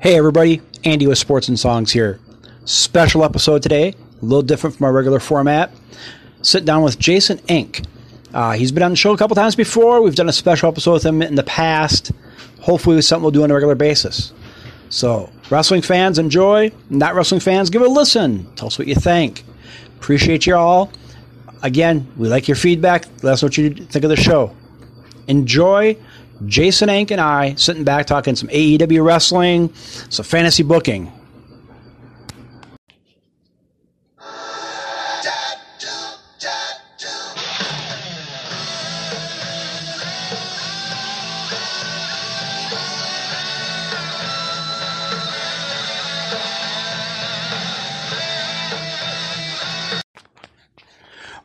Hey everybody, Andy with Sports and Songs here. Special episode today, a little different from our regular format. Sit down with Jason Ink. Uh, he's been on the show a couple times before. We've done a special episode with him in the past. Hopefully, it's something we'll do on a regular basis. So, wrestling fans, enjoy. Not wrestling fans, give a listen. Tell us what you think. Appreciate you all. Again, we like your feedback. Let us know what you think of the show. Enjoy Jason Ink and I sitting back talking some AEW wrestling, some fantasy booking.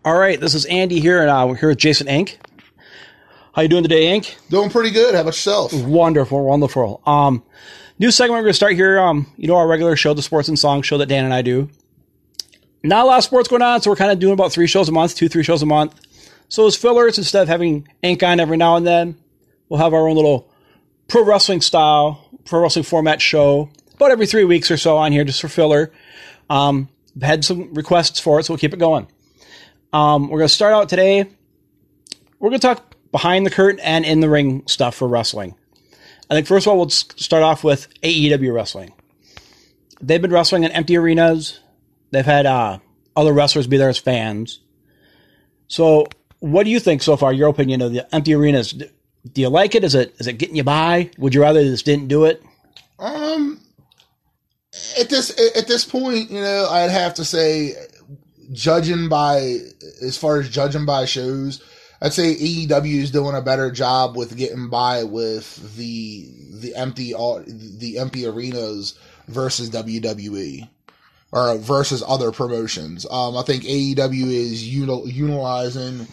All right, this is Andy here, and uh, we're here with Jason Ink. How you doing today, Ink? Doing pretty good. How about yourself? Wonderful, wonderful. Um, new segment we're going to start here. Um, you know our regular show, the Sports and Songs show that Dan and I do. Not a lot of sports going on, so we're kind of doing about three shows a month, two, three shows a month. So as fillers, instead of having Ink on every now and then, we'll have our own little pro wrestling style, pro wrestling format show about every three weeks or so on here, just for filler. Um, had some requests for it, so we'll keep it going. Um, we're going to start out today. We're going to talk behind the curtain and in the ring stuff for wrestling. I think first of all, we'll start off with AEW wrestling. They've been wrestling in empty arenas. They've had uh, other wrestlers be there as fans. So, what do you think so far? Your opinion of the empty arenas? Do you like it? Is it is it getting you by? Would you rather this didn't do it? Um, at this at this point, you know, I'd have to say, judging by as far as judging by shows, I'd say AEW is doing a better job with getting by with the the empty the empty arenas versus WWE or versus other promotions. Um, I think AEW is util, utilizing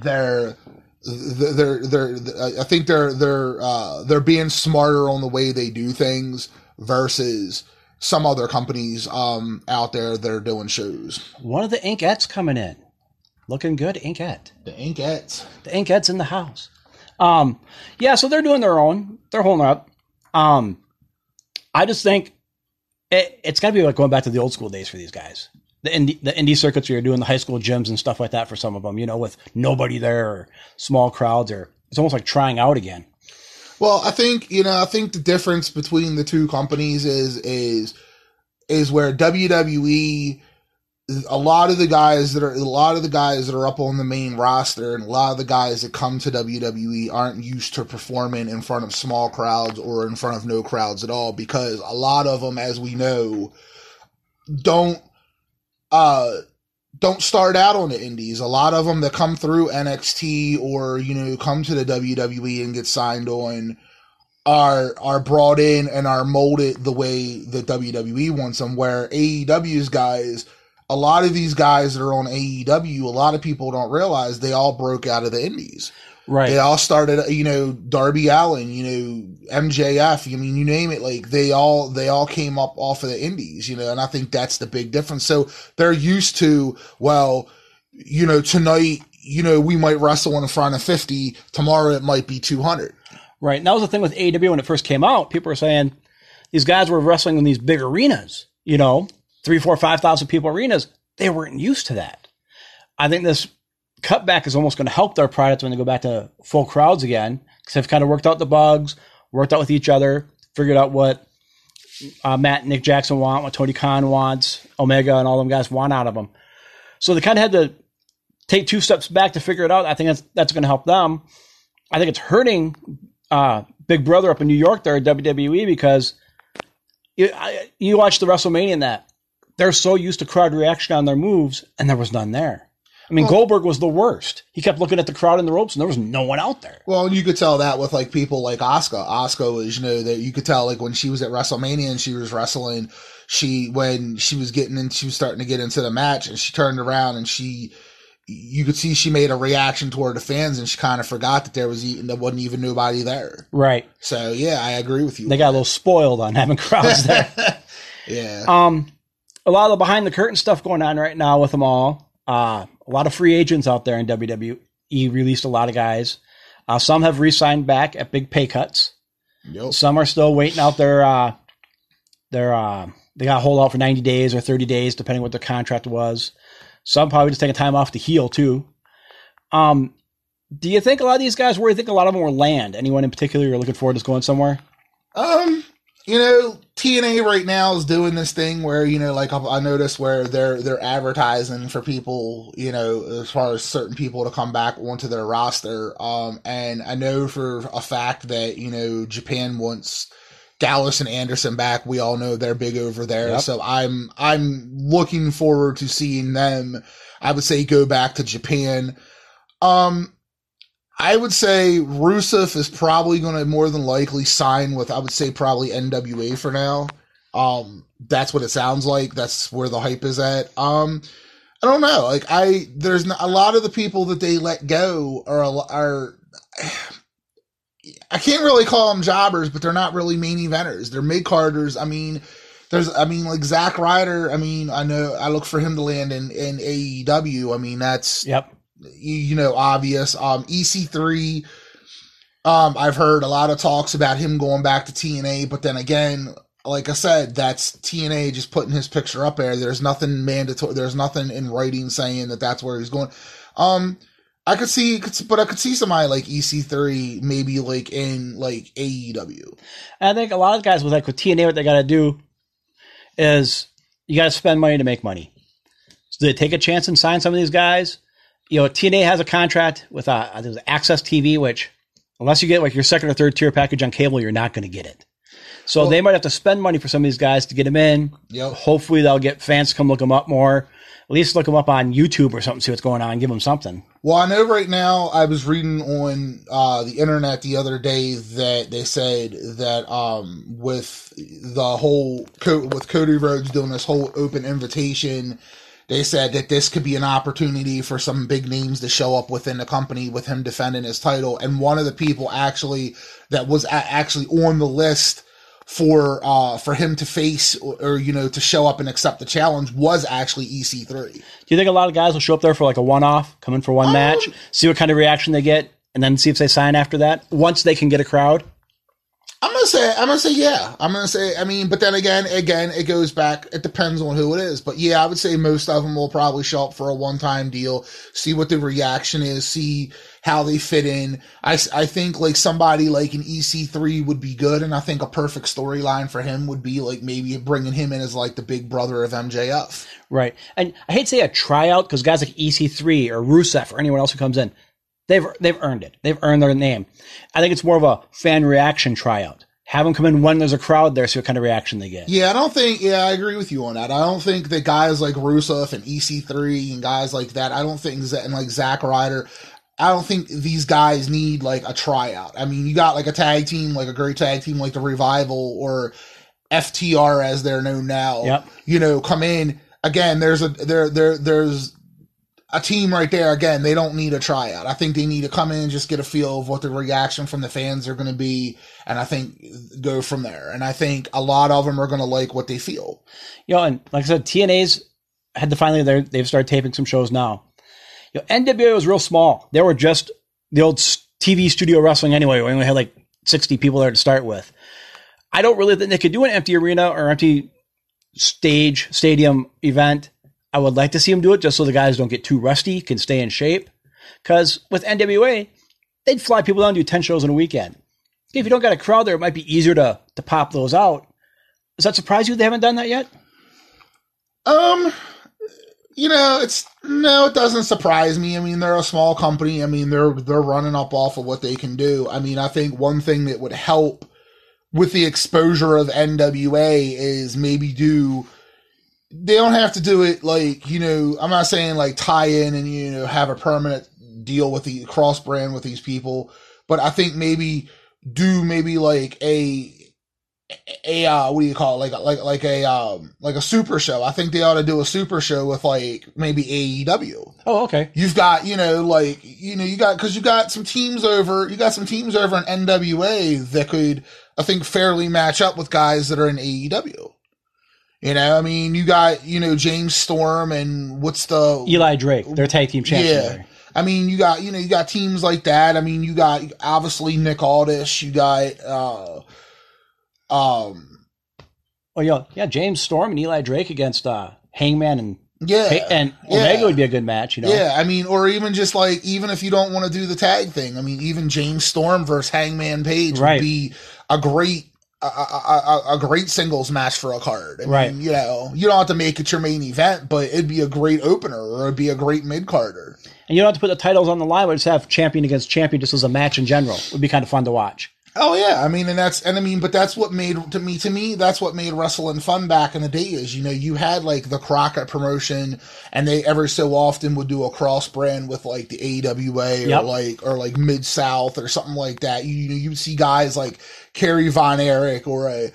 their they're, they're, I think they're, they're, uh, they're being smarter on the way they do things versus some other companies, um, out there that are doing shows. One of the Inkettes coming in. Looking good, Inkette. The Inkettes. The Inkette's in the house. Um, yeah, so they're doing their own. They're holding up. Um, I just think it, it's got to be like going back to the old school days for these guys. The indie, the indie circuits where you're doing the high school gyms and stuff like that for some of them, you know, with nobody there or small crowds or it's almost like trying out again. Well, I think, you know, I think the difference between the two companies is, is, is where WWE a lot of the guys that are a lot of the guys that are up on the main roster and a lot of the guys that come to WWE aren't used to performing in front of small crowds or in front of no crowds at all because a lot of them as we know don't uh don't start out on the indies. A lot of them that come through NXT or you know come to the WWE and get signed on are are brought in and are molded the way the WWE wants them where AEW's guys a lot of these guys that are on AEW, a lot of people don't realize they all broke out of the indies. Right. They all started, you know, Darby Allin, you know, MJF, I mean, you name it, like they all, they all came up off of the indies, you know, and I think that's the big difference. So they're used to, well, you know, tonight, you know, we might wrestle in front of 50. Tomorrow it might be 200. Right. And that was the thing with AEW when it first came out. People were saying these guys were wrestling in these big arenas, you know, three, four, five thousand people arenas, they weren't used to that. I think this cutback is almost going to help their product when they go back to full crowds again because they've kind of worked out the bugs, worked out with each other, figured out what uh, Matt and Nick Jackson want, what Tony Khan wants, Omega and all them guys want out of them. So they kind of had to take two steps back to figure it out. I think that's that's going to help them. I think it's hurting uh, Big Brother up in New York there at WWE because you, I, you watch the WrestleMania and that they're so used to crowd reaction on their moves, and there was none there. I mean, well, Goldberg was the worst. He kept looking at the crowd in the ropes, and there was no one out there. Well, you could tell that with like people like Asuka. Asuka was, you know, that you could tell like when she was at WrestleMania and she was wrestling, she when she was getting in, she was starting to get into the match, and she turned around and she, you could see she made a reaction toward the fans, and she kind of forgot that there was even there wasn't even nobody there. Right. So yeah, I agree with you. They got a little spoiled on having crowds there. yeah. Um a lot of the behind the curtain stuff going on right now with them all. Uh, a lot of free agents out there in WWE released a lot of guys. Uh, some have re-signed back at big pay cuts. Yep. Some are still waiting out their uh, They're uh, they got hold out for 90 days or 30 days, depending what their contract was. Some probably just taking time off to heal too. Um, do you think a lot of these guys? Where do you think a lot of them will land? Anyone in particular you're looking forward to going somewhere? Um, you know, TNA right now is doing this thing where you know, like I noticed where they're they're advertising for people, you know, as far as certain people to come back onto their roster. Um, and I know for a fact that you know Japan wants Gallows and Anderson back. We all know they're big over there, Yep. so I'm I'm looking forward to seeing them. I would say go back to Japan. Um, I would say Rusev is probably going to more than likely sign with, I would say probably NWA for now. Um, that's what it sounds like. That's where the hype is at. Um, I don't know. Like I, there's not, a lot of the people that they let go are, are, I can't really call them jobbers, but they're not really main eventers. They're mid carders. I mean, there's, I mean, like Zack Ryder. I mean, I know I look for him to land in, in AEW. I mean, that's, Yep. You, know, obvious. Um, EC3, um, I've heard a lot of talks about him going back to TNA, but then again, like I said, that's TNA just putting his picture up there. There's nothing mandatory. There's nothing in writing saying that that's where he's going. Um, I could see, but I could see somebody like EC3 maybe like in like AEW. I think a lot of guys with like with TNA, what they got to do is you got to spend money to make money. So they take a chance and sign some of these guys. You know, TNA has a contract with uh, AXS TV, which unless you get like your second or third tier package on cable, you're not going to get it. So Well- they might have to spend money for some of these guys to get them in. Yep. Hopefully, they'll get fans to come look them up more. At least look them up on YouTube or something, see what's going on, give them something. Well, I know right now. I was reading on uh, the internet the other day that they said that um, with the whole with Cody Rhodes doing this whole open invitation, they said that this could be an opportunity for some big names to show up within the company with him defending his title. And one of the people actually that was a- actually on the list for uh for him to face or, or you know to show up and accept the challenge was actually E EC3. Do you think a lot of guys will show up there for like a one off, come in for one Um, match, see what kind of reaction they get, and then see if they sign after that once they can get a crowd? I'm gonna say I'm gonna say yeah. I'm gonna say I mean, but then again, again, it goes back. It depends on who it is, but yeah, I would say most of them will probably show up for a one time deal, see what the reaction is, see how they fit in. I I think like somebody like an EC3 would be good, and I think a perfect storyline for him would be like maybe bringing him in as like the big brother of MJF. Right. And I hate to say a tryout because guys like EC3 or Rusev or anyone else who comes in, they've they've earned it. They've earned their name. I think it's more of a fan reaction tryout. Have them come in when there's a crowd there, see what kind of reaction they get. Yeah, I don't think. Yeah, I agree with you on that. I don't think that guys like Rusev and EC3 and guys like that. I don't think that and like Zack Ryder. I don't think these guys need like a tryout. I mean, you got like a tag team, like a great tag team, like the Revival or FTR as they're known now. Yep. You know, come in again. There's a there there there's a team right there. Again, they don't need a tryout. I think they need to come in and just get a feel of what the reaction from the fans are going to be, and I think go from there. And I think a lot of them are going to like what they feel. You know, and like I said, TNA's had to finally they've started taping some shows now. You know, NWA was real small. They were just the old TV studio wrestling anyway. We only had like 60 people there to start with. I don't really think they could do an empty arena or empty stage stadium event. I would like to see them do it just so the guys don't get too rusty, can stay in shape. Because with NWA, they'd fly people down and do 10 shows in a weekend. If you don't got a crowd there, it might be easier to, to pop those out. Does that surprise you they haven't done that yet? Um, you know, it's no, it doesn't surprise me. I mean, they're a small company. I mean, they're they're running up off of what they can do. I mean, I think one thing that would help with the exposure of NWA is maybe do. They don't have to do it like you know. I'm not saying like tie in and you know have a permanent deal with the cross brand with these people, but I think maybe do maybe like a a uh, what do you call it? Like like like a um like a super show. I think they ought to do a super show with like maybe AEW. Oh, okay. You've got you know like you know you got because you got some teams over you got some teams over in NWA that could I think fairly match up with guys that are in AEW. You know, I mean, you got you know James Storm and what's the Eli Drake, their tag team champion. Yeah. I mean, you got you know you got teams like that. I mean, you got obviously Nick Aldis. You got uh, um, Oh yeah, yeah. James Storm and Eli Drake against uh, Hangman and Yeah, and yeah. Omega would be a good match. You know. Yeah, I mean, or even just like, even if you don't want to do the tag thing, I mean, even James Storm versus Hangman Page Right. would be a great, a, a, a, a great singles match for a card. I Right. Mean, you know, you don't have to make it your main event, but it'd be a great opener or it'd be a great mid carder. And you don't have to put the titles on the line, but just have champion against champion just as a match in general. It would be kind of fun to watch. Oh yeah, I mean, and that's and I mean, but that's what made to me to me that's what made wrestling fun back in the day. Is you know you had like the Crockett promotion, and they ever so often would do a cross brand with like the AWA or Yep. like or like Mid South or something like that. You know, you would see guys like Kerry Von Erich or a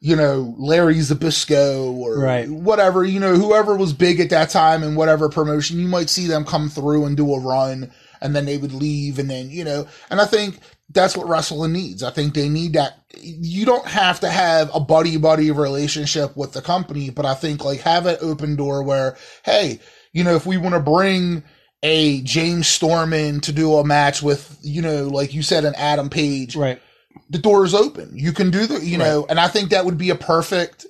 you know Larry Zbyszko or Right. whatever you know whoever was big at that time in whatever promotion. You might see them come through and do a run, and then they would leave, and then you know, and I think that's what wrestling needs. I think they need that. You don't have to have a buddy buddy relationship with the company, but I think like have an open door where, hey, you know, if we want to bring a James Storm in to do a match with, you know, like you said, an Adam Page, Right. the door is open. You can do the, you know, and I think that would be a perfect,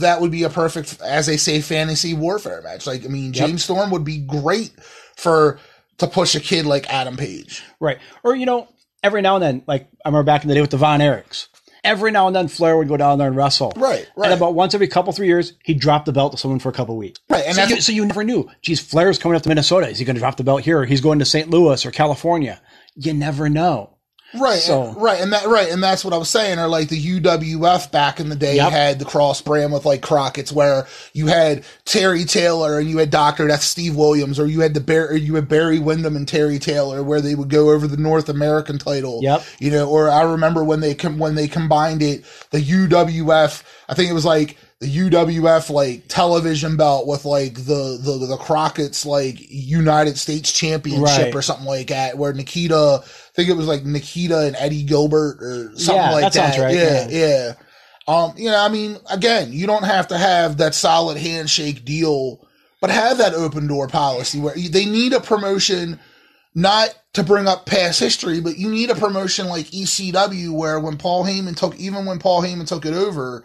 that would be a perfect, as they say, fantasy warfare match. Like, I mean, Yep. James Storm would be great for, to push a kid like Adam Page. Right. Or, you know, every now and then, like I remember back in the day with the Von Erichs, every now and then Flair would go down there and wrestle. Right, right. And about once every couple, three years, he'd drop the belt to someone for a couple weeks. Right, and so, you, so you never knew. Geez, Flair's coming up to Minnesota. Is he going to drop the belt here? Or he's going to St. Louis or California. You never know. Right, So- and, right, and that right, and that's what I was saying. Or like the UWF back in the day Yep. had the cross brand with like Crockett's, where you had Terry Taylor and you had Doctor that's Steve Williams, or you had the Bear, or you had Barry Windham and Terry Taylor, where they would go over the North American title. Yep. You know, or I remember when they com- when they combined it, the UWF. I think it was like the UWF like television belt with like the the the Crockett's like United States Championship Right. or something like that, where Nikita, I think it was like Nikita and Eddie Gilbert or something Yeah, like that that. right, Yeah, yeah. yeah. Um, you know, I mean, again, you don't have to have that solid handshake deal, but have that open door policy where they need a promotion, not to bring up past history, but you need a promotion like ECW where when Paul Heyman took, even when Paul Heyman took it over,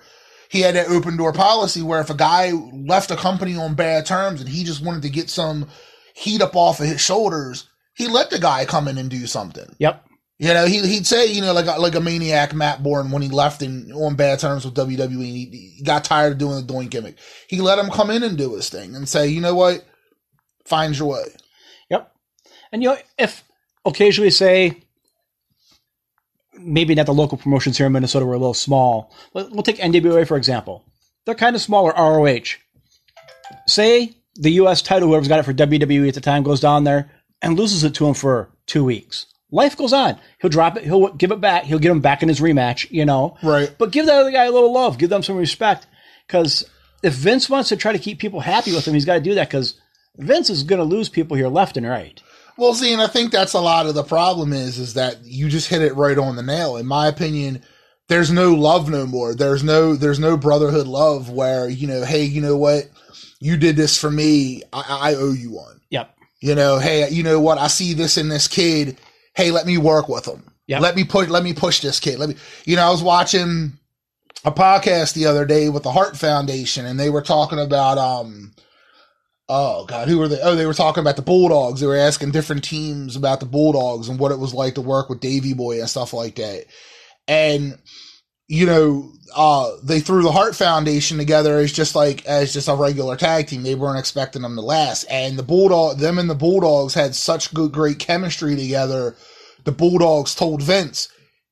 he had that open door policy where if a guy left a company on bad terms and he just wanted to get some heat up off of his shoulders, he let the guy come in and do something. Yep. You know, he, he'd say, you know, like a, like a maniac Matt Borne when he left in on bad terms with WWE and he, he got tired of doing the Doink gimmick. He let him come in and do his thing and say, you know what, find your way. Yep. And you know, if occasionally say maybe not the local promotions here in Minnesota were a little small, but we'll take NWA for example. They're kind of smaller ROH. Say the US title, whoever's got it for WWE at the time, goes down there and loses it to him for two weeks. Life goes on. He'll drop it. He'll give it back. He'll get him back in his rematch, you know. Right. But give that other guy a little love. Give them some respect. Because if Vince wants to try to keep people happy with him, he's got to do that. Because Vince is going to lose people here left and right. Well, see, and I think that's a lot of the problem is, is that you just hit it right on the nail. In my opinion, there's no love no more. There's no, there's no brotherhood love where, you know, hey, you know what? You did this for me. I, I owe you one. Yep. You know, hey, you know what? I see this in this kid. Hey, let me work with him. Yep. Let me push. Let me push this kid. Let me. You know, I was watching a podcast the other day with the Heart Foundation, and they were talking about um. Oh God, who were they? Oh, they were talking about the Bulldogs. They were asking different teams about the Bulldogs and what it was like to work with Davy Boy and stuff like that. And you know, uh, they threw the Heart Foundation together as just like as just a regular tag team. They weren't expecting them to last, and the Bulldog, them and the Bulldogs had such good, great chemistry together. The Bulldogs told Vince,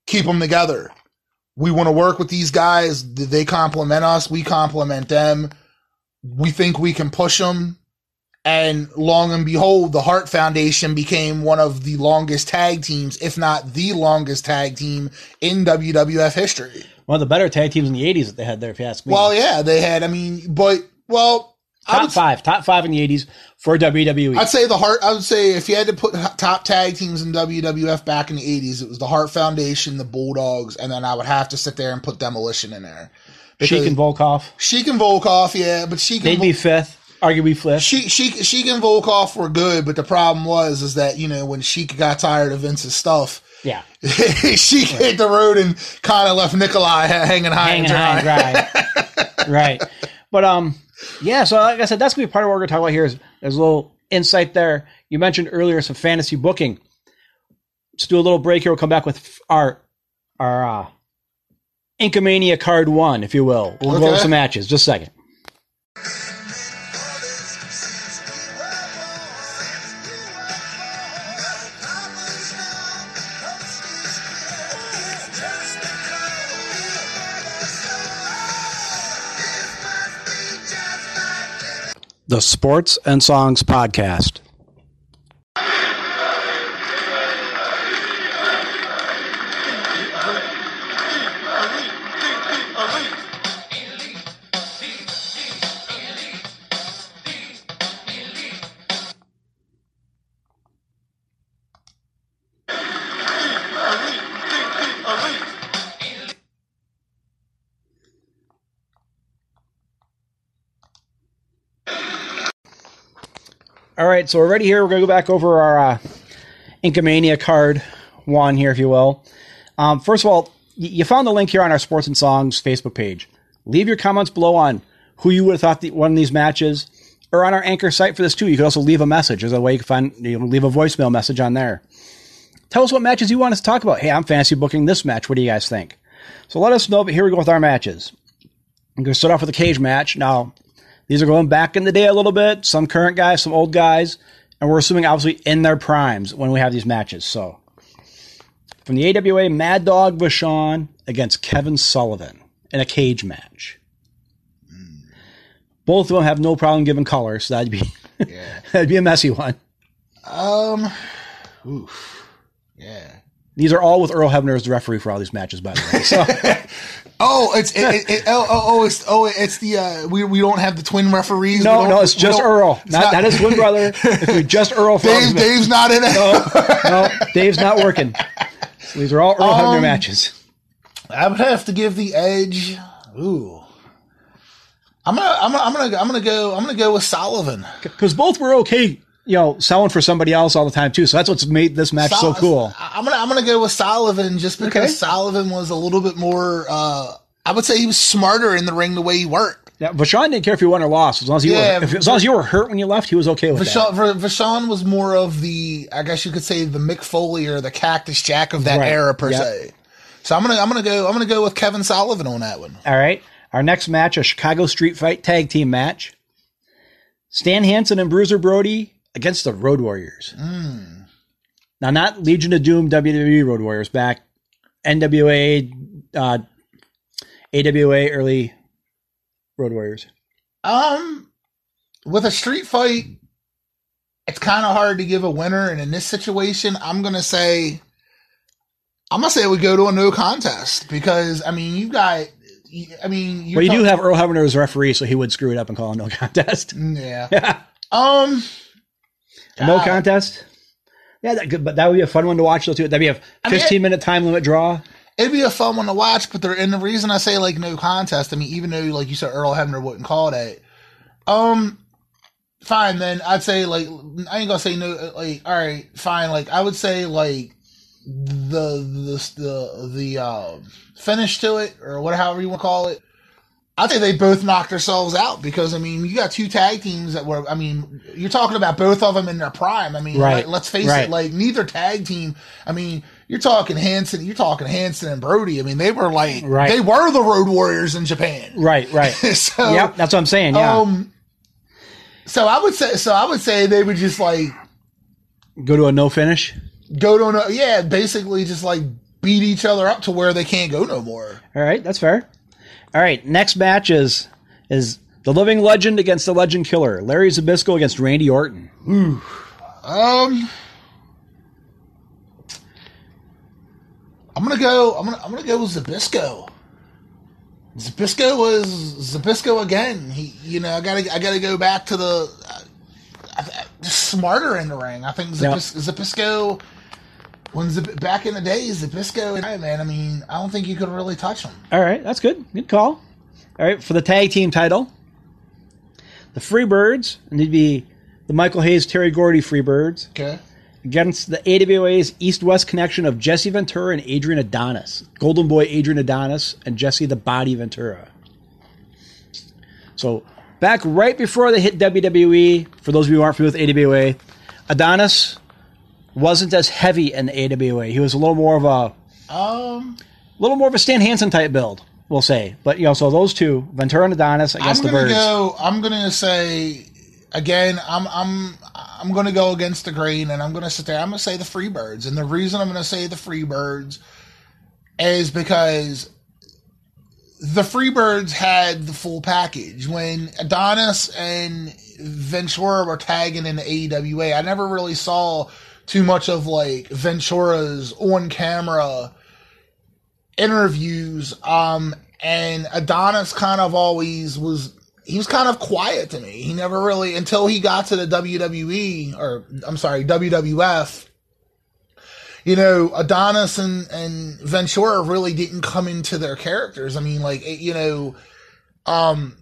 "Keep them together. We want to work with these guys. They compliment us. We compliment them. We think we can push them." And long and behold, the Heart Foundation became one of the longest tag teams, if not the longest tag team in WWF history. One of the better tag teams in the 80s that they had there, if you ask me. Well, yeah, they had. I mean, but well, top five. Top five in the 80s for. WWE. I'd say the Heart. I would say if you had to put top tag teams in WWF back in the '80s, it was the Heart Foundation, the Bulldogs, and then I would have to sit there and put Demolition in there. Sheik and Volkoff. Sheik and Volkoff, yeah, but Sheik They'd and be fifth. Arguably fifth. She Sheik, Sheik and Volkoff were good, but the problem was is that you know when Sheik got tired of Vince's stuff, yeah. Sheik hit the road and kind of left Nikolai hanging high Hanging and high and dry. right. But um, yeah. So like I said, that's gonna be part of what we're gonna talk about here. Is there's a little insight there. You mentioned earlier some fantasy booking. Let's do a little break here. We'll come back with our our uh, Inkomania card one, if you will. We'll go over some matches. Just a second. The Sports and Songs Podcast. Right, so we're ready here. We're going to go back over our uh, Inkomania card one here, if you will. Um, first of all, y- you found the link here on our Sports and Songs Facebook page. Leave your comments below on who you would have thought the, won these matches, or on our anchor site for this too. You could also leave a message. There's a way you can find you know, leave a voicemail message on there. Tell us what matches you want us to talk about. Hey, I'm fantasy booking this match. What do you guys think? So let us know. But here we go with our matches. I'm going to start off with a cage match. Now, these are going back in the day a little bit. Some current guys, some old guys, and we're assuming obviously in their primes when we have these matches. So, from the AWA, Mad Dog Vachon against Kevin Sullivan in a cage match. Both of them have no problem giving color, so that'd be Yeah. that'd be a messy one. Um. Oof. Yeah. These are all with Earl Hebner as the referee for all these matches, by the way. So, Oh, it's it, it, oh, oh oh it's oh it's the uh we we don't have the twin referees. no, no, it's just Earl, it's not, not his twin brother. It's just Earl. Dave, Dave's not in it. no, Dave's not working. So these are all Earl Hebner Um, matches. I would have to give the edge. Ooh. I'm gonna I'm gonna I'm gonna I'm gonna go I'm gonna go with Sullivan. Because both were okay, you know, selling for somebody else all the time too. So that's what's made this match so cool. I'm gonna I'm gonna go with Sullivan just because Okay. Sullivan was a little bit more. uh I would say he was smarter in the ring the way he worked. Yeah, Vachon didn't care if you won or lost as long as you Yeah, were if, as long as you were hurt when you left, he was okay with Vachon, that. Vachon was more of the, I guess you could say, the Mick Foley or the Cactus Jack of that Right. era per Yep. se. So I'm gonna I'm gonna go I'm gonna go with Kevin Sullivan on that one. All right, our next match, a Chicago Street Fight tag team match. Stan Hansen and Bruiser Brody against the Road Warriors. Hmm. Now, not Legion of Doom WWE Road Warriors, back NWA, uh, AWA early Road Warriors. Um, with a street fight, it's kind of hard to give a winner, and in this situation, I'm gonna say, I'm gonna say we go to a no contest because I mean you got, I mean you Well, you do have Earl Hebner as referee, so he would screw it up and call a no contest. yeah. Um, no contest. Yeah, that could, but that would be a fun one to watch though too. That'd be a 15 minute time limit draw. It'd be a fun one to watch, but there and the reason I say like no contest, I mean, even though like you said Earl Hebner wouldn't call it, um, fine then I'd say like I ain't gonna say no like all right fine like I would say like the the the the uh, finish to it or whatever you want to call it. I think they both knocked themselves out because I mean you got two tag teams that were I mean you're talking about both of them in their prime. I mean Right. like, let's face Right. it, like neither tag team. I mean you're talking Hansen, you're talking Hansen and Brody. I mean they were like Right. they were the Road Warriors in Japan. Right, right. so yep, that's what I'm saying. Yeah, um, so I would say so I would say they would just like go to a no finish. go to no yeah basically just like beat each other up to where they can't go no more. All right, that's fair. All right, next match is is the Living Legend against the Legend Killer, Larry Zbyszko against Randy Orton. Um, I'm gonna go. I'm gonna. I'm gonna go with Zbyszko. Zbyszko was Zbyszko again. He, you know, I gotta. I gotta go back to the uh, I- I- smarter in the ring. I think. Zabis, Zbyszko. When Zab, back in the days, Zbyszko, hey, man. I mean, I don't think you could really touch them. All right, that's good. Good call. All right, for the tag team title, the Freebirds need to be the Michael Hayes Terry Gordy Freebirds Okay. against the AWA's East West connection of Jesse Ventura and Adrian Adonis, Golden Boy Adrian Adonis and Jesse the Body Ventura. So back right before they hit WWE, for those of you who aren't familiar with AWA, Adonis wasn't as heavy in the AWA. He was a little more of a Um, little more of a Stan Hansen type build, we'll say. But you know, so those two, Ventura and Adonis I'm against the gonna Birds. go. I'm gonna say again. I'm I'm I'm gonna go against the grain, and I'm gonna sit there. I'm gonna say the Freebirds, and the reason I'm gonna say the Freebirds is because the Freebirds had the full package when Adonis and Ventura were tagging in the AWA. I never really saw too much of like Ventura's on camera interviews um and Adonis kind of always was he was kind of quiet to me. He never really until he got to the WWE or I'm sorry, WWF. You know, Adonis and and Ventura really didn't come into their characters. I mean, like it, you know, um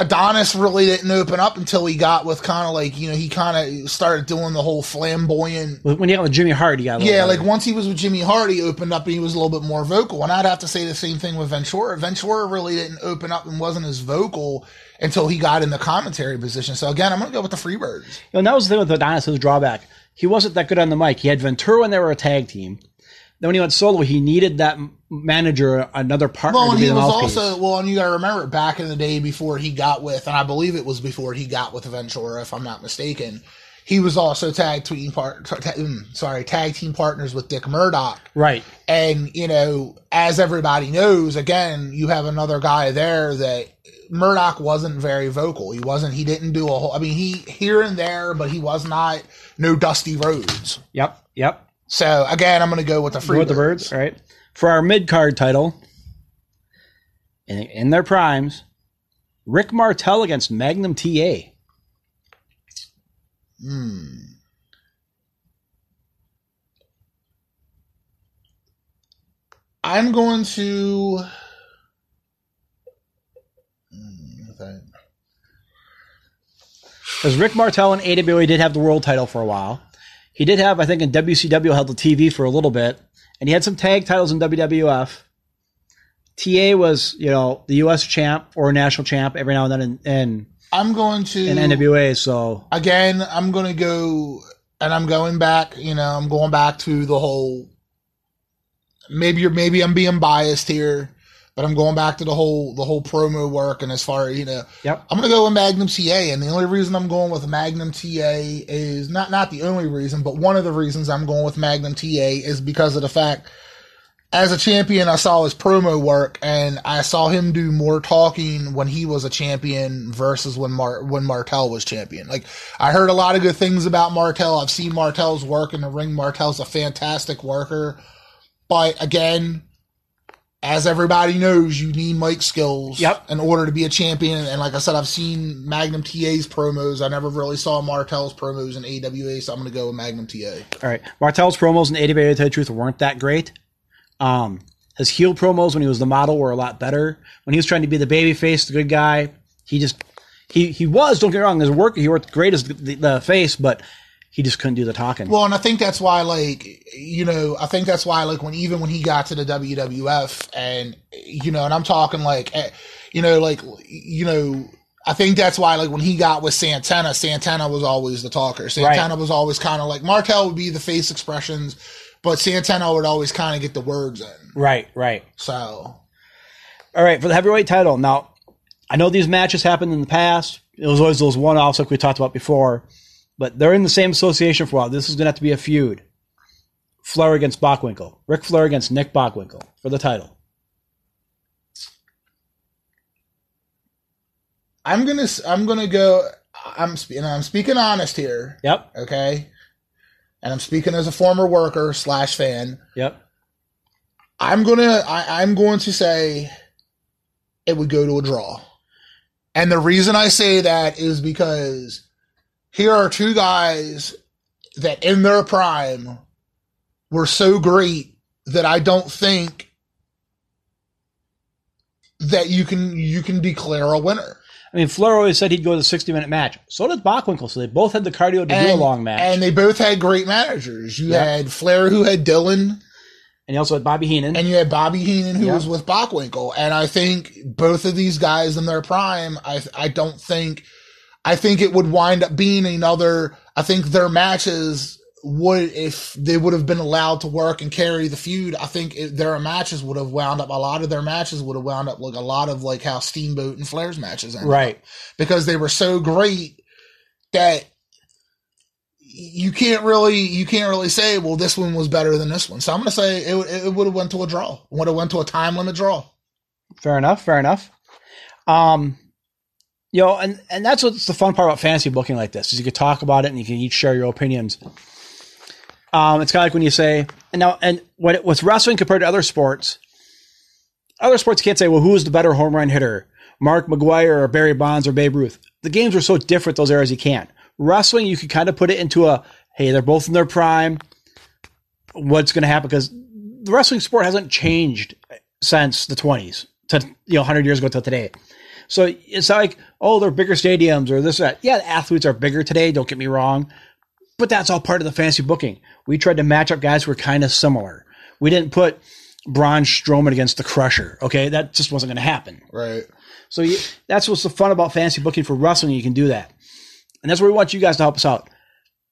Adonis really didn't open up until he got with kind of like, you know, he kind of started doing the whole flamboyant When you got with Jimmy Hart, you got yeah, better. like once he was with Jimmy Hart, he opened up and he was a little bit more vocal. And I'd have to say the same thing with Ventura. Ventura really didn't open up and wasn't as vocal until he got in the commentary position. So again, I'm going to go with the Freebirds. You know, and that was the thing with Adonis, his drawback. He wasn't that good on the mic. He had Ventura when they were a tag team. Then when he went solo, he needed that manager, another partner Well, and he was mouthpiece. also well, and you got to remember back in the day before he got with, and I believe it was before he got with Ventura, if I'm not mistaken. He was also tag team part, ta- mm, sorry, tag team partners with Dick Murdoch. right. And, you know, as everybody knows, again, you have another guy there that Murdoch wasn't very vocal. He wasn't, he didn't do a whole, I mean, he here and there, but he was not no Dusty Rhodes. Yep. Yep. So again, I'm going to go with the free with the birds. All right. For our mid card title, in, in their primes, Rick Martel against Magnum TA. Hmm. I'm going to. Because Rick Martel and AWA did have the world title for a while. He did have, I think, in WCW held the TV for a little bit, and he had some tag titles in WWF. TA was, you know, the U.S. champ or national champ every now and then in, in, I'm going to. in NWA. So again, I'm going to go, and I'm going back. You know, I'm going back to the whole. Maybe you're, maybe I'm being biased here, but I'm going back to the whole the whole promo work. And as far you know, Yep. I'm going to go with Magnum TA. And the only reason I'm going with Magnum TA is not not the only reason, but one of the reasons I'm going with Magnum TA is because of the fact. As a champion, I saw his promo work, and I saw him do more talking when he was a champion versus when Mar- when Martel was champion. Like I heard a lot of good things about Martel. I've seen Martel's work in the ring. Martel's a fantastic worker, but again, as everybody knows, you need mic skills Yep. in order to be a champion. And like I said, I've seen Magnum TA's promos. I never really saw Martel's promos in AWA, so I'm going to go with Magnum TA. All right. Martel's promos in AWA, to tell the truth, weren't that great. Um, his heel promos when he was the model were a lot better. When he was trying to be the baby face, the good guy, he just he he was. Don't get me wrong, a worker, he worked great as the, the, the face, but he just couldn't do the talking. Well, and I think that's why, like, you know, I think that's why, like, when even when he got to the WWF, and you know, and I'm talking like, eh, you know, like, you know, I think that's why, like, when he got with Santana, Santana was always the talker. Santana was always kind of like Martel would be the face expressions, but Santana would always kind of get the words in. right, right. So, All right, for the heavyweight title. Now, I know these matches happened in the past. It was always those one offs like we talked about before, but they're in the same association for a while. This is going to have to be a feud. Flair against Bockwinkel. Ric Flair against Nick Bockwinkel for the title. I'm gonna, I'm gonna go. I'm, and I'm speaking honest here, Yep, okay, and I'm speaking as a former worker slash fan. yep. I'm gonna I, I'm going to say it would go to a draw. And the reason I say that is because here are two guys that in their prime were so great that I don't think that you can you can declare a winner. I mean, Flair always said he'd go to the 60 minute match. So did Bockwinkel. So they both had the cardio to do a long match. And they both had great managers. You Yeah. had Flair who had Dillon and you also had Bobby Heenan. and you had Bobby Heenan who Yeah. was with Bockwinkel, and I think both of these guys in their prime, I I don't think, I think it would wind up being another. I think their matches would, if they would have been allowed to work and carry the feud, I think it, their matches would have wound up. A lot of their matches would have wound up like a lot of like how Steamboat and Flair's matches ended up right. because they were so great that you can't really you can't really say well this one was better than this one so i'm going to say it, it would have went to a draw would have went to a time limit draw Fair enough. Fair enough. Um, you know, and and that's what's the fun part about fantasy booking like this is you can talk about it and you can each share your opinions. Um, it's kind of like when you say, and now, and what with wrestling compared to other sports, other sports can't say, well, who is the better home run hitter, Mark McGwire or Barry Bonds or Babe Ruth? The games are so different those eras you can't. Wrestling, you can kind of put it into a, hey, they're both in their prime. What's going to happen? Because the wrestling sport hasn't changed since the 20s to you know 100 years ago to today. So it's like oh they're bigger stadiums or this or that. Yeah, the athletes are bigger today. Don't get me wrong, but that's all part of the fantasy booking. We tried to match up guys who were kind of similar. We didn't put Braun Strowman against the Crusher. Okay, that just wasn't going to happen. right So you, that's what's the fun about fantasy booking for wrestling. You can do that, and that's where we want you guys to help us out,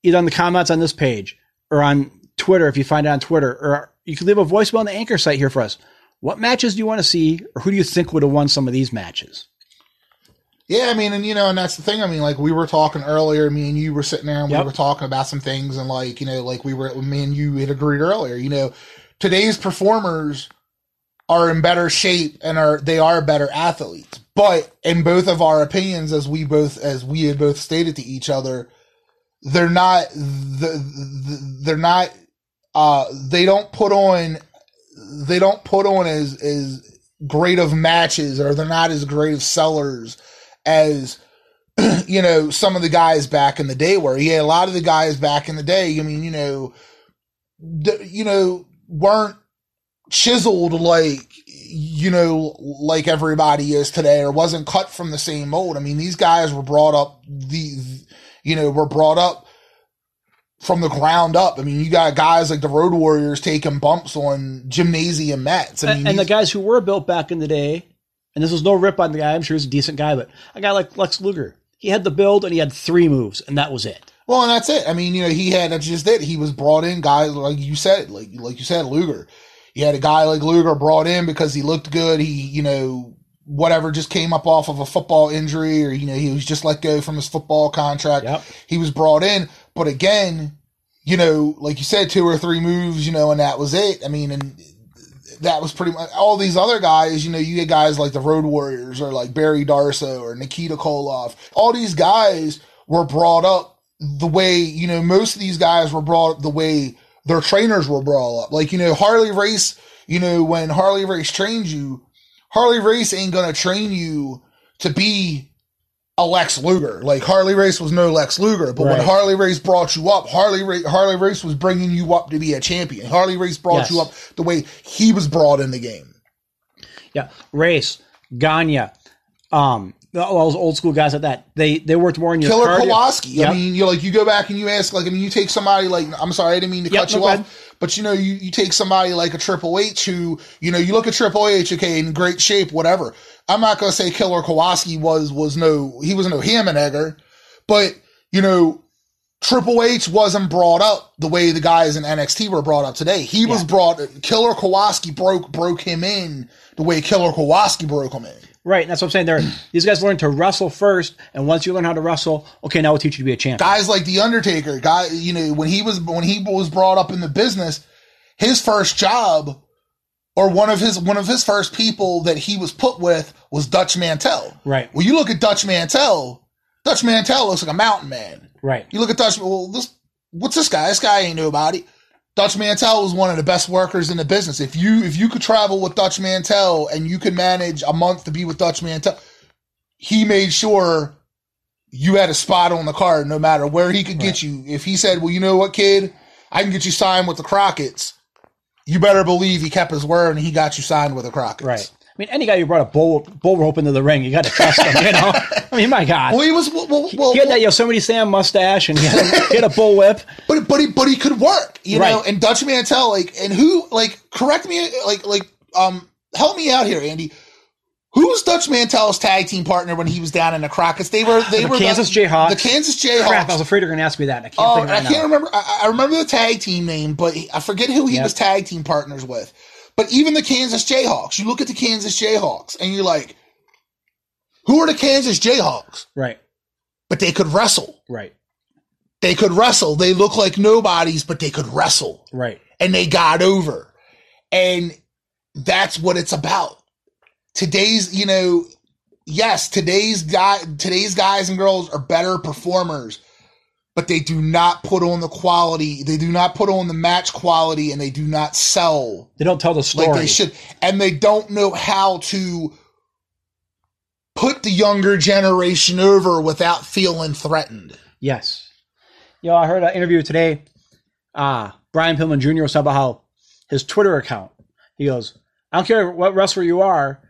either on the comments on this page or on Twitter if you find it on Twitter, or you can leave a voicemail on the Anchor site here for us. What matches do you want to see, or who do you think would have won some of these matches? Yeah i mean and you know and that's the thing i mean like we were talking earlier me and you were sitting there and Yep. we were talking about some things and like you know like we were me and you had agreed earlier you know today's performers are in better shape and are they are better athletes but in both of our opinions as we both as we had both stated to each other they're not the, the they're not uh they don't put on they don't put on as as great of matches or they're not as great of sellers as you know some of the guys back in the day were. Yeah a lot of the guys back in the day i mean you know d- you know weren't chiseled like you know like everybody is today or wasn't cut from the same mold. I mean these guys were brought up the you know were brought up from the ground up. I mean you got guys like the road warriors taking bumps on gymnasium mats. I mean and the guys who were built back in the day, and this was no rip on the guy. I'm sure he's a decent guy, but a guy like Lex Luger, he had the build and he had three moves, and that was it. Well, and that's it. I mean, you know, he had that's just it. He was brought in, guys like you said, like like you said, Luger. You had a guy like Luger brought in because he looked good. He, you know, whatever, just came up off of a football injury, or you know, he was just let go from his football contract. Yep. He was brought in, but again, you know, like you said, two or three moves, you know, and that was it. I mean, and that was pretty much all these other guys. You know, you get guys like the Road Warriors or like Barry Darsow or Nikita Koloff. All these guys were brought up the way you know most of these guys were brought up the way their trainers were brought up. Like you know, Harley Race. You know, when Harley Race trains you, Harley Race ain't gonna train you to be a Lex Luger. Like Harley Race was no Lex Luger, but when Harley Race brought you up, Harley Ra- Harley Race was bringing you up to be a champion. Harley Race brought Yes. you up the way he was brought in the game. Yeah, Race, Gagne, um, all those old school guys like that. They they worked more in your Killer cardio. Kowalski. Yep. I mean, you like you go back and you ask like I mean you take somebody like I'm sorry I didn't mean to Yep, cut no, you off. But you know you you take somebody like a Triple H who you know you look at Triple H okay in great shape whatever. I'm not gonna say Killer Kowalski was was no he was no hammer but you know Triple H wasn't brought up the way the guys in NXT were brought up today. He was brought Killer Kowalski broke broke him in the way Killer Kowalski broke him in. Right, and that's what I'm saying. There, these guys learn to wrestle first, and once you learn how to wrestle, okay, now we'll teach you to be a champion. guys like the Undertaker, guy, you know, when he was when he was brought up in the business, his first job or one of his one of his first people that he was put with was Dutch Mantell. Right, Well, you look at Dutch Mantell, Dutch Mantell looks like a mountain man. right, You look at Dutch, well, this what's this guy? This guy ain't nobody. Dutch Mantell was one of the best workers in the business. If you if you could travel with Dutch Mantell and you could manage a month to be with Dutch Mantel, he made sure you had a spot on the card no matter where he could get Right. you. If he said, "Well, you know what, kid, I can get you signed with the Crockett's," you better believe he kept his word and he got you signed with the Crockett's. right. Mean, any guy who brought a bull bull rope into the ring, you got to trust him. You know, I mean, my God, Well, he was well, well, well, he had that Yosemite Sam mustache, and he had, a, he had a bull whip. but but he but he could work, you know. And Dutch Mantell, like, and who like correct me, like like um help me out here, Andy. Who was Dutch Mantell's tag team partner when he was down in the Crockett's? They were they The were Kansas Jayhawks. The Kansas Jayhawks. Crap, I was afraid you were going to ask me that. and I can't Oh, think of I can't now. remember. I, I remember the tag team name, but he- I forget who he Yep. was tag team partners with. But even the Kansas Jayhawks, you look at the Kansas Jayhawks, and you're like, who are the Kansas Jayhawks? Right, But they could wrestle. right, They could wrestle. They look like nobodies, but they could wrestle, right. and they got over. And that's what it's about. Today's, you know, yes, today's guy, today's guys and girls are better performers, but they do not put on the quality. They do not put on the match quality, and they do not sell They don't tell the story. like they should, and they don't know how to put the younger generation over without feeling threatened. Yes. You know, I heard an interview today. Uh, Brian Pillman Jr. was talking about how his Twitter account, he goes, I don't care what wrestler you are,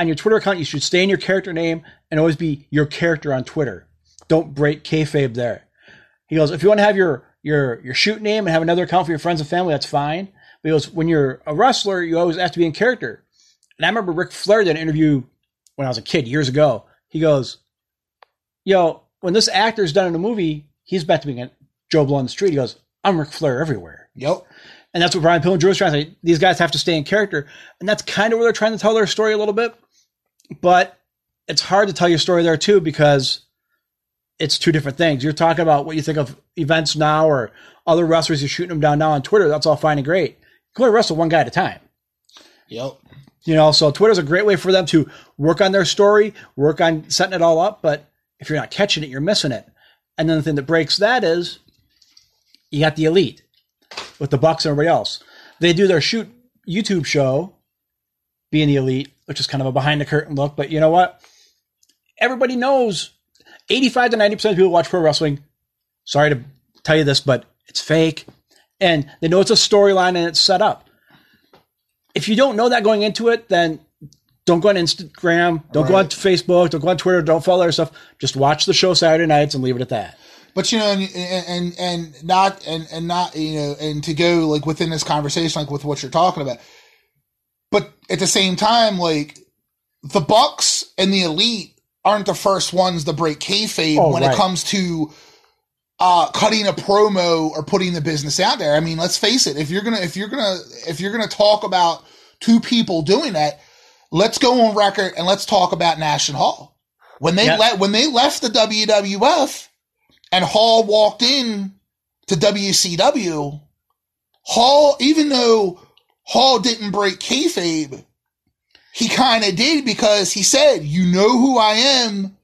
on your Twitter account, you should stay in your character name and always be your character on Twitter. Don't break kayfabe there. He goes, if you want to have your your your shoot name and have another account for your friends and family, that's fine. But he goes, when you're a wrestler, you always have to be in character. And I remember Ric Flair did an interview when I was a kid years ago. He goes, Yo, when this actor's done in a movie, he's back to being a Joe Blow on the street. He goes, I'm Ric Flair everywhere. Yep. And that's what Brian Pillman Jr. was trying to say. These guys have to stay in character. And that's kind of where they're trying to tell their story a little bit. But it's hard to tell your story there too because it's two different things. You're talking about what you think of events now or other wrestlers, you're shooting them down now on Twitter. That's all fine and great. You can only wrestle one guy at a time. Yep. You know, so Twitter's a great way for them to work on their story, work on setting it all up. But if you're not catching it, you're missing it. And then the thing that breaks that is you got the elite with the Bucks and everybody else. They do their shoot YouTube show, being the elite, which is kind of a behind the curtain look. But you know what? Everybody knows 85 to 90% of people who watch pro wrestling. Sorry to tell you this, but it's fake. And they know it's a storyline and it's set up if you don't know that going into it, then don't go on Instagram, don't go on Right. Facebook, don't go on Twitter, don't follow their stuff. Just watch the show Saturday nights and leave it at that. But you know, and and and not and and not you know, and to go like within this conversation, like with what you're talking about. But at the same time, like the Bucks and the Elite aren't the first ones to break kayfabe Oh, when right. it comes to uh, cutting a promo or putting the business out there. I mean, let's face it. If you're gonna if you're gonna if you're gonna talk about two people doing that, let's go on record and let's talk about Nash and Hall. When they Yeah. le- when they left the WWF and Hall walked in to WCW, Hall, even though Hall didn't break kayfabe, he kind of did because he said, "You know who I am,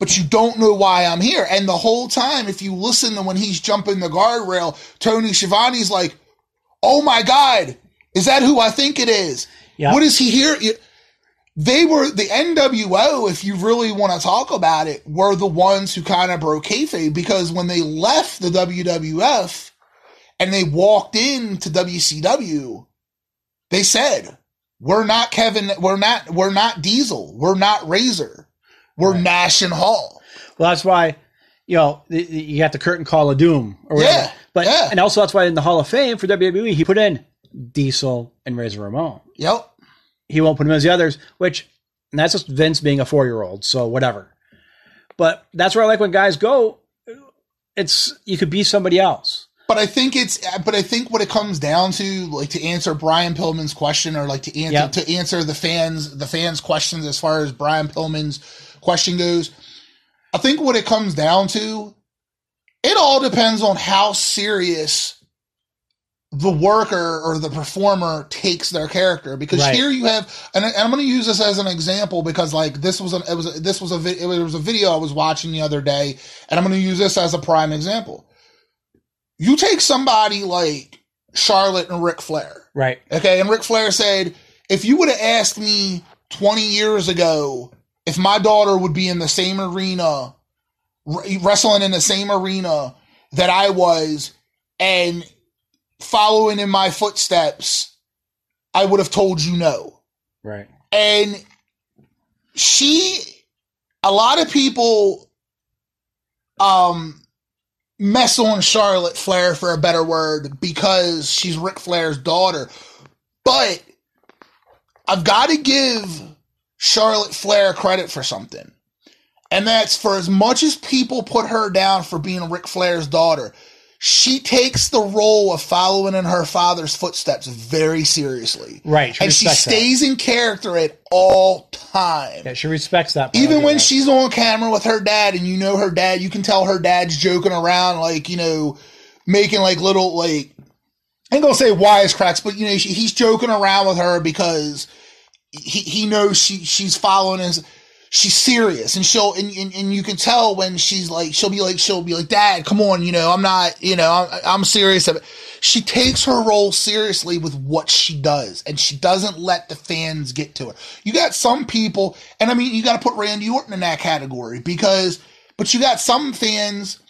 but you don't know why I'm here." And the whole time, if you listen to when he's jumping the guardrail, Tony Schiavone's like, "Oh my God, is that who I think it is? Yeah. What is he here?" They were the NWO, if you really want to talk about it, were the ones who kind of broke kayfabe because when they left the WWF and they walked into WCW, they said, "We're not Kevin. We're not. We're not Diesel. We're not Razor. We're Right. Nash and Hall." Well, that's why, you know, you got the curtain call of doom. Or whatever. Yeah, But, yeah. and also that's why in the Hall of Fame for WWE, he put in Diesel and Razor Ramon. Yep. He won't put him as the others, which, and that's just Vince being a four year old. So whatever. But that's where I like when guys go, it's, you could be somebody else. But I think it's. But I think what it comes down to, like to answer Brian Pillman's question, or like to answer Yep. to answer the fans the fans' questions as far as Brian Pillman's question goes. I think what it comes down to, it all depends on how serious the worker or the performer takes their character. Because Right. here you have, and, I, and I'm going to use this as an example because like this was an it was a, this was a it was a video I was watching the other day, and I'm going to use this as a prime example. You take somebody like Charlotte and Ric Flair. Right. Okay, and Ric Flair said, if you would have asked me 20 years ago if my daughter would be in the same arena, wrestling in the same arena that I was, and following in my footsteps, I would have told you no. Right. and she, a lot of people, um, mess on Charlotte Flair for a better word because she's Ric Flair's daughter, but I've got to give Charlotte Flair credit for something. And that's for as much as people put her down for being Ric Flair's daughter, she takes the role of following in her father's footsteps very seriously. Right. She and she respects that. stays in character at all times. Yeah, she respects that. Even when her she's on camera with her dad and you know her dad, you can tell her dad's joking around, like, you know, making like little, like, I ain't gonna say wisecracks, but you know, she, he's joking around with her because he, he knows she, she's following his, she's serious and she'll, and, and, and you can tell when she's like, she'll be like, she'll be like, dad, come on, you know, I'm not, you know, I'm, I'm serious. She takes her role seriously with what she does and she doesn't let the fans get to her. You got some people, and I mean, you got to put Randy Orton in that category because, but you got some fans,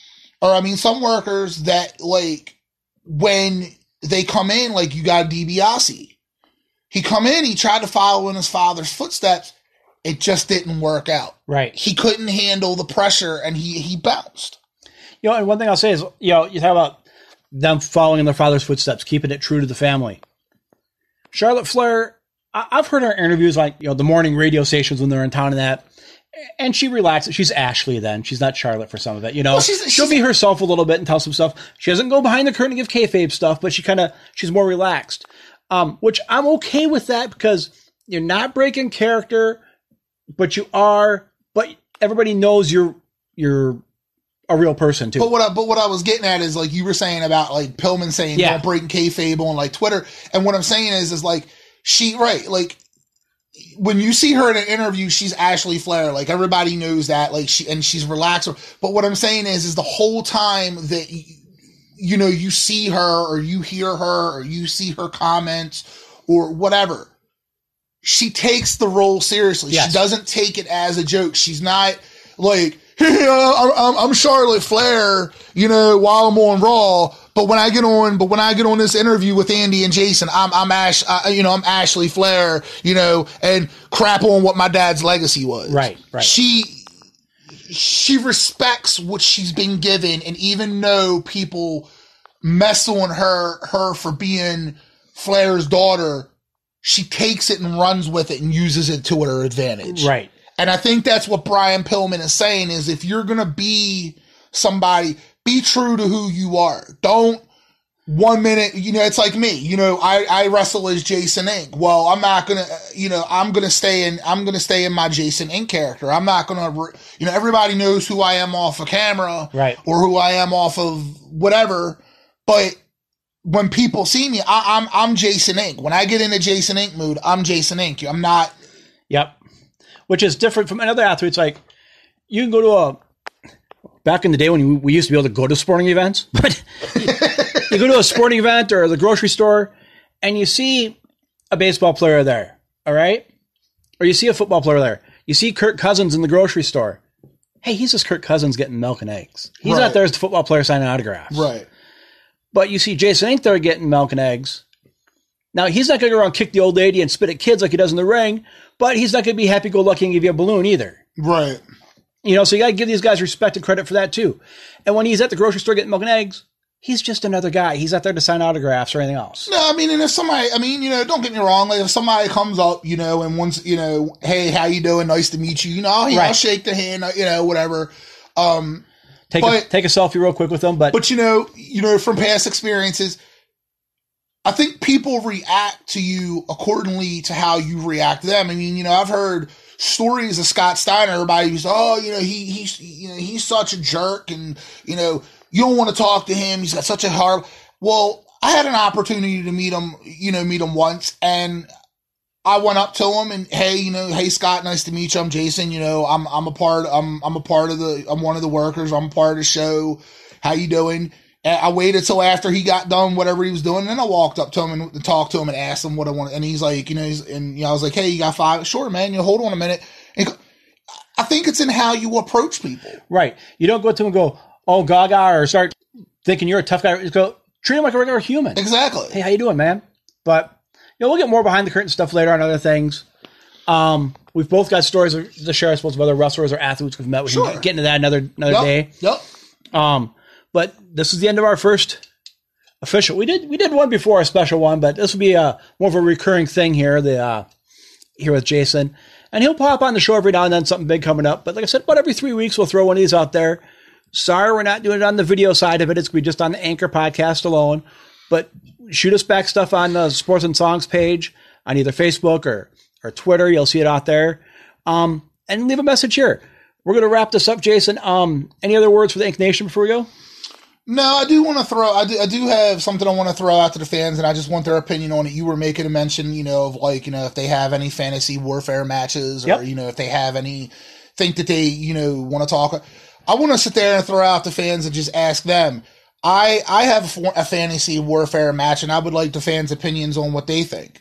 or I mean, some workers that like when they come in, like you got DiBiase. He come in, he tried to follow in his father's footsteps. It just didn't work out. right. He couldn't handle the pressure and he, he bounced. You know, and one thing I'll say is, you know, you talk about them following in their father's footsteps, keeping it true to the family. Charlotte Flair, I- I've heard her interviews, like you know, the morning radio stations when they're in town and that, and she relaxes. She's Ashley then. She's not Charlotte for some of it. You know, Well, she's- she'll be herself a little bit and tell some stuff. She doesn't go behind the curtain and give kayfabe stuff, but she kind of she's more relaxed, um, which I'm okay with that because you're not breaking character, but you are. But everybody knows you're you're a real person too. But what I, but what I was getting at is like you were saying about like Pillman saying Yeah. don't break kayfabe on like Twitter, and what I'm saying is is like she right like when you see her in an interview, she's Ashley Flair. Like everybody knows that. Like she and she's relaxed. But what I'm saying is is the whole time that you know you see her or you hear her or you see her comments or whatever. She takes the role seriously. Yes. She doesn't take it as a joke. She's not like, hey, I'm, I'm Charlotte Flair, you know, while I'm on Raw. But when I get on, but when I get on this interview with Andy and Jason, I'm, I'm Ash, uh, you know, I'm Ashley Flair, you know, and crap on what my dad's legacy was. Right, right. She, she respects what she's been given. And even though people mess on her, her for being Flair's daughter, she takes it and runs with it and uses it to her advantage. right. And I think that's what Brian Pillman is saying is if you're going to be somebody, be true to who you are. Don't one minute, you know, it's like me, you know, I, I wrestle as Jason Ink. Well, I'm not going to, you know, I'm going to stay in, I'm going to stay in my Jason Ink. character. I'm not going to, you know, everybody knows who I am off of camera Right. or who I am off of whatever. But when people see me, I, I'm, I'm Jason Ink. When I get into Jason Ink. mood, I'm Jason Ink. I'm not, Yep. Which is different from another athletes. Like you can go to a back in the day when we- used to be able to go to sporting events, but you go to a sporting event or the grocery store and you see a baseball player there, all right? Or you see a football player there. You see Kirk Cousins in the grocery store. Hey, he's just Kirk Cousins getting milk and eggs. He's Right. not there as the football player signing autographs. right. But you see Jason ain't there getting milk and eggs. Now he's not going to go around kick the old lady and spit at kids like he does in the ring, but he's not going to be happy go lucky and give you a balloon either. Right. You know, so you got to give these guys respect and credit for that too. And when he's at the grocery store getting milk and eggs, he's just another guy. He's not there to sign autographs or anything else. No, I mean, and if somebody, I mean, you know, don't get me wrong. Like if somebody comes up, you know, and wants, you know, hey, how you doing? Nice to meet you. You know, I'll, I'll shake the hand, you know, whatever. Um, Take a, But- take a selfie real quick with them, but, but you know, you know, from past experiences, I think people react to you accordingly to how you react to them. I mean, you know, I've heard stories of Scott Steiner. Everybody oh, you know, he he's you know he's such a jerk, and you know, you don't want to talk to him. He's got such a hard. Well, I had an opportunity to meet him, you know, meet him once, and I went up to him and hey, you know, hey Scott, nice to meet you. I'm Jason. You know, I'm I'm a part. I'm I'm a part of the. I'm one of the workers. I'm a part of the show. How you doing? And I waited till after he got done whatever he was doing, and then I walked up to him and talked to him and asked him what I wanted. And he's like, you know, he's, and you know, I was like, hey, you got five? Sure, man. You know, hold on a minute. And I think it's in how you approach people. right. You don't go to him and go, oh, gaga, or start thinking you're a tough guy. Just go, treat him like a regular human. Exactly. hey, how you doing, man? But know, we'll get more behind the curtain stuff later on other things. Um, we've both got stories to share, I suppose, of other wrestlers or athletes we've met. We Sure. can get into that another another Yep. day. Yep. Um, but this is the end of our first official. We did we did one before a special one, but this will be a more of a recurring thing here. The uh, here with Jason, and he'll pop on the show every now and then. Something big coming up. But like I said, about every three weeks we'll throw one of these out there. Sorry, we're not doing it on the video side of it. It's gonna be just on the Anchor podcast alone. But shoot us back stuff on the Sports and Songs page on either Facebook or or Twitter. You'll see it out there. Um, and leave a message here. We're gonna wrap this up, Jason. Um, any other words for the Ink Nation before we go? No, I do want to throw. I do, I do have something I want to throw out to the fans, and I just want their opinion on it. You were making a mention, you know, of like, you know, if they have any fantasy warfare matches, or Yep. you know, if they have any, think that they, you know, want to talk. I want to sit there and throw out the fans and just ask them. I I have a fantasy warfare match, and I would like the fans' opinions on what they think.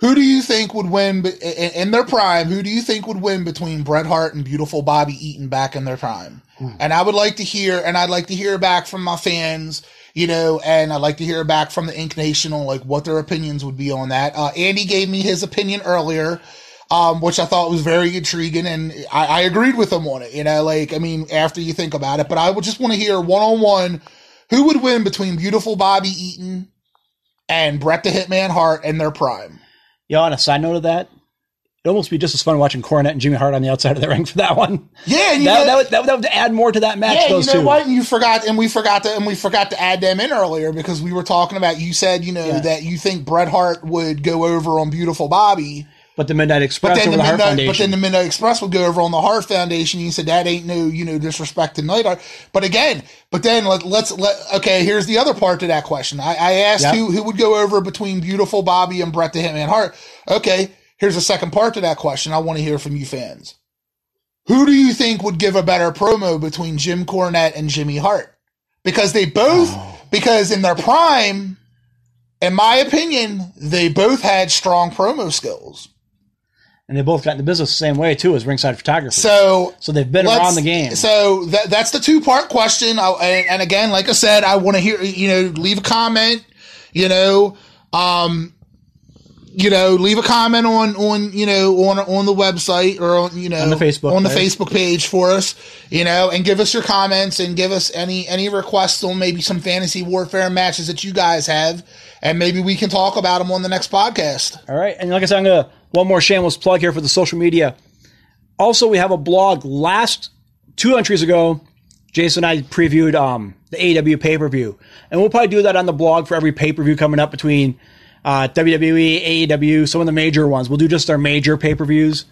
Who do you think would win in their prime? Who do you think would win between Bret Hart and beautiful Bobby Eaton back in their prime? And I would like to hear, and I'd like to hear back from my fans, you know, and I'd like to hear back from the Ink Nation on like what their opinions would be on that. Uh, Andy gave me his opinion earlier, um, which I thought was very intriguing, and I, I agreed with him on it. You know, like I mean, after you think about it, but I would just want to hear one on one who would win between beautiful Bobby Eaton and Bret the Hitman Hart in their prime. Yo, on a side note of that, it'd almost be just as fun watching Cornette and Jimmy Hart on the outside of the ring for that one. Yeah, and you That, know- that, would, that, would, that would add more to that match. Yeah, you those know two. what? And you forgot, and we forgot to, and we forgot to add them in earlier because we were talking about. You said, you know, Yeah. that you think Bret Hart would go over on Beautiful Bobby, But the Midnight but Express then over the the Midnight, but Foundation. then the Midnight Express would go over on the Hart Foundation. You said that ain't no, you know, disrespect to Neidhart. But again, but then let, let's let. Okay, here's the other part to that question. I, I asked who who would go over between Beautiful Bobby and Bret the Hitman Hart. Okay, here's the second part to that question. I want to hear from you fans. Who do you think would give a better promo between Jim Cornette and Jimmy Hart? Because they both, Oh. because in their prime, in my opinion, they both had strong promo skills. And they both got in the business the same way, too, as ringside photography. So So they've been around the game. So that, that's the two part question. I, and, and again, like I said, I want to hear, you know, leave a comment, you know, um, you know, leave a comment on, on, you know, on, on the website or on, you know, On the Facebook on the page. Facebook page for us, you know, and give us your comments and give us any, any requests on maybe some fantasy warfare matches that you guys have. And maybe we can talk about them on the next podcast. All right. And like I said, I'm going to, one more shameless plug here for the social media. Also, we have a blog last two entries ago. Jason and I previewed um, the AEW pay per view. And we'll probably do that on the blog for every pay per view coming up between uh, WWE, AEW, some of the major ones. We'll do just our major pay per views.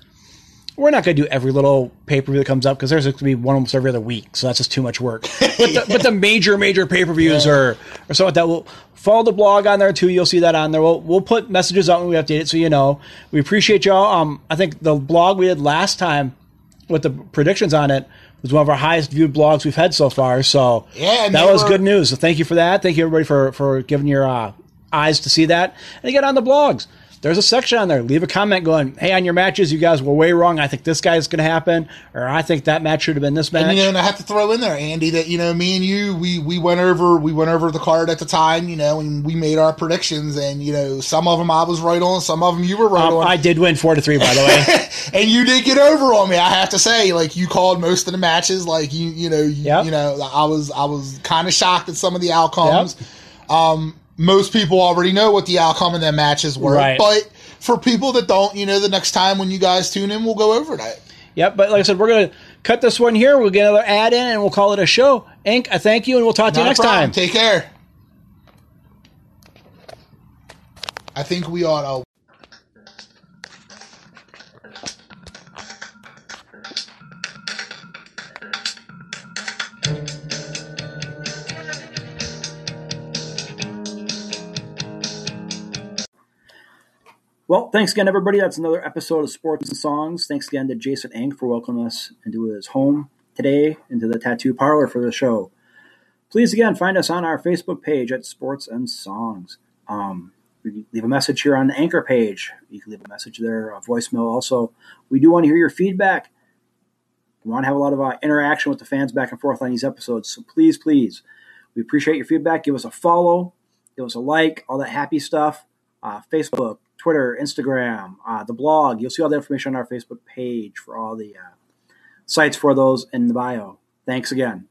We're not going to do every little pay per view that comes up because there's going to be one almost every other week. So that's just too much work. but, the, but the major, major pay per views are, or something like that. We'll follow the blog on there too. You'll see that on there. We'll, we'll put messages out when we update it so you know. We appreciate y'all. Um, I think the blog we did last time with the predictions on it was one of our highest viewed blogs we've had so far. So Yeah, that was were- good news. So thank you for that. Thank you everybody for for giving your uh, eyes to see that. And again on the blogs, there's a section on there. Leave a comment going, "Hey, on your matches, you guys were way wrong. I think this guy's going to happen, or I think that match should have been this match." And, you know, and I have to throw in there, Andy, that you know, me and you, we we went over we went over the card at the time, you know, and we made our predictions, and you know, some of them I was right on, some of them you were right Um, on, I did win four to three, by the way. and you did get over on me. I have to say, like you called most of the matches, like you you know you, Yep. you know I was I was kind of shocked at some of the outcomes. Um, most people already know what the outcome of them matches were, Right. but for people that don't, you know, the next time when you guys tune in, we'll go over that. yep. But like I said, we're going to cut this one here. We'll get another ad in, and we'll call it a show. Ink, I thank you, and we'll talk to you Not next time. Take care. I think we ought to. Well, thanks again, everybody. That's another episode of Sports and Songs. Thanks again to Jason Ink for welcoming us into his home today, into the tattoo parlor for the show. Please again find us on our Facebook page at Sports and Songs. Um, leave a message here on the anchor page. You can leave a message there, a voicemail. Also, we do want to hear your feedback. We want to have a lot of uh, interaction with the fans back and forth on these episodes. So please, please, we appreciate your feedback. Give us a follow, give us a like, all that happy stuff. Uh, Facebook, Twitter, Instagram, uh, the blog. You'll see all the information on our Facebook page for all the uh, sites for those in the bio. Thanks again.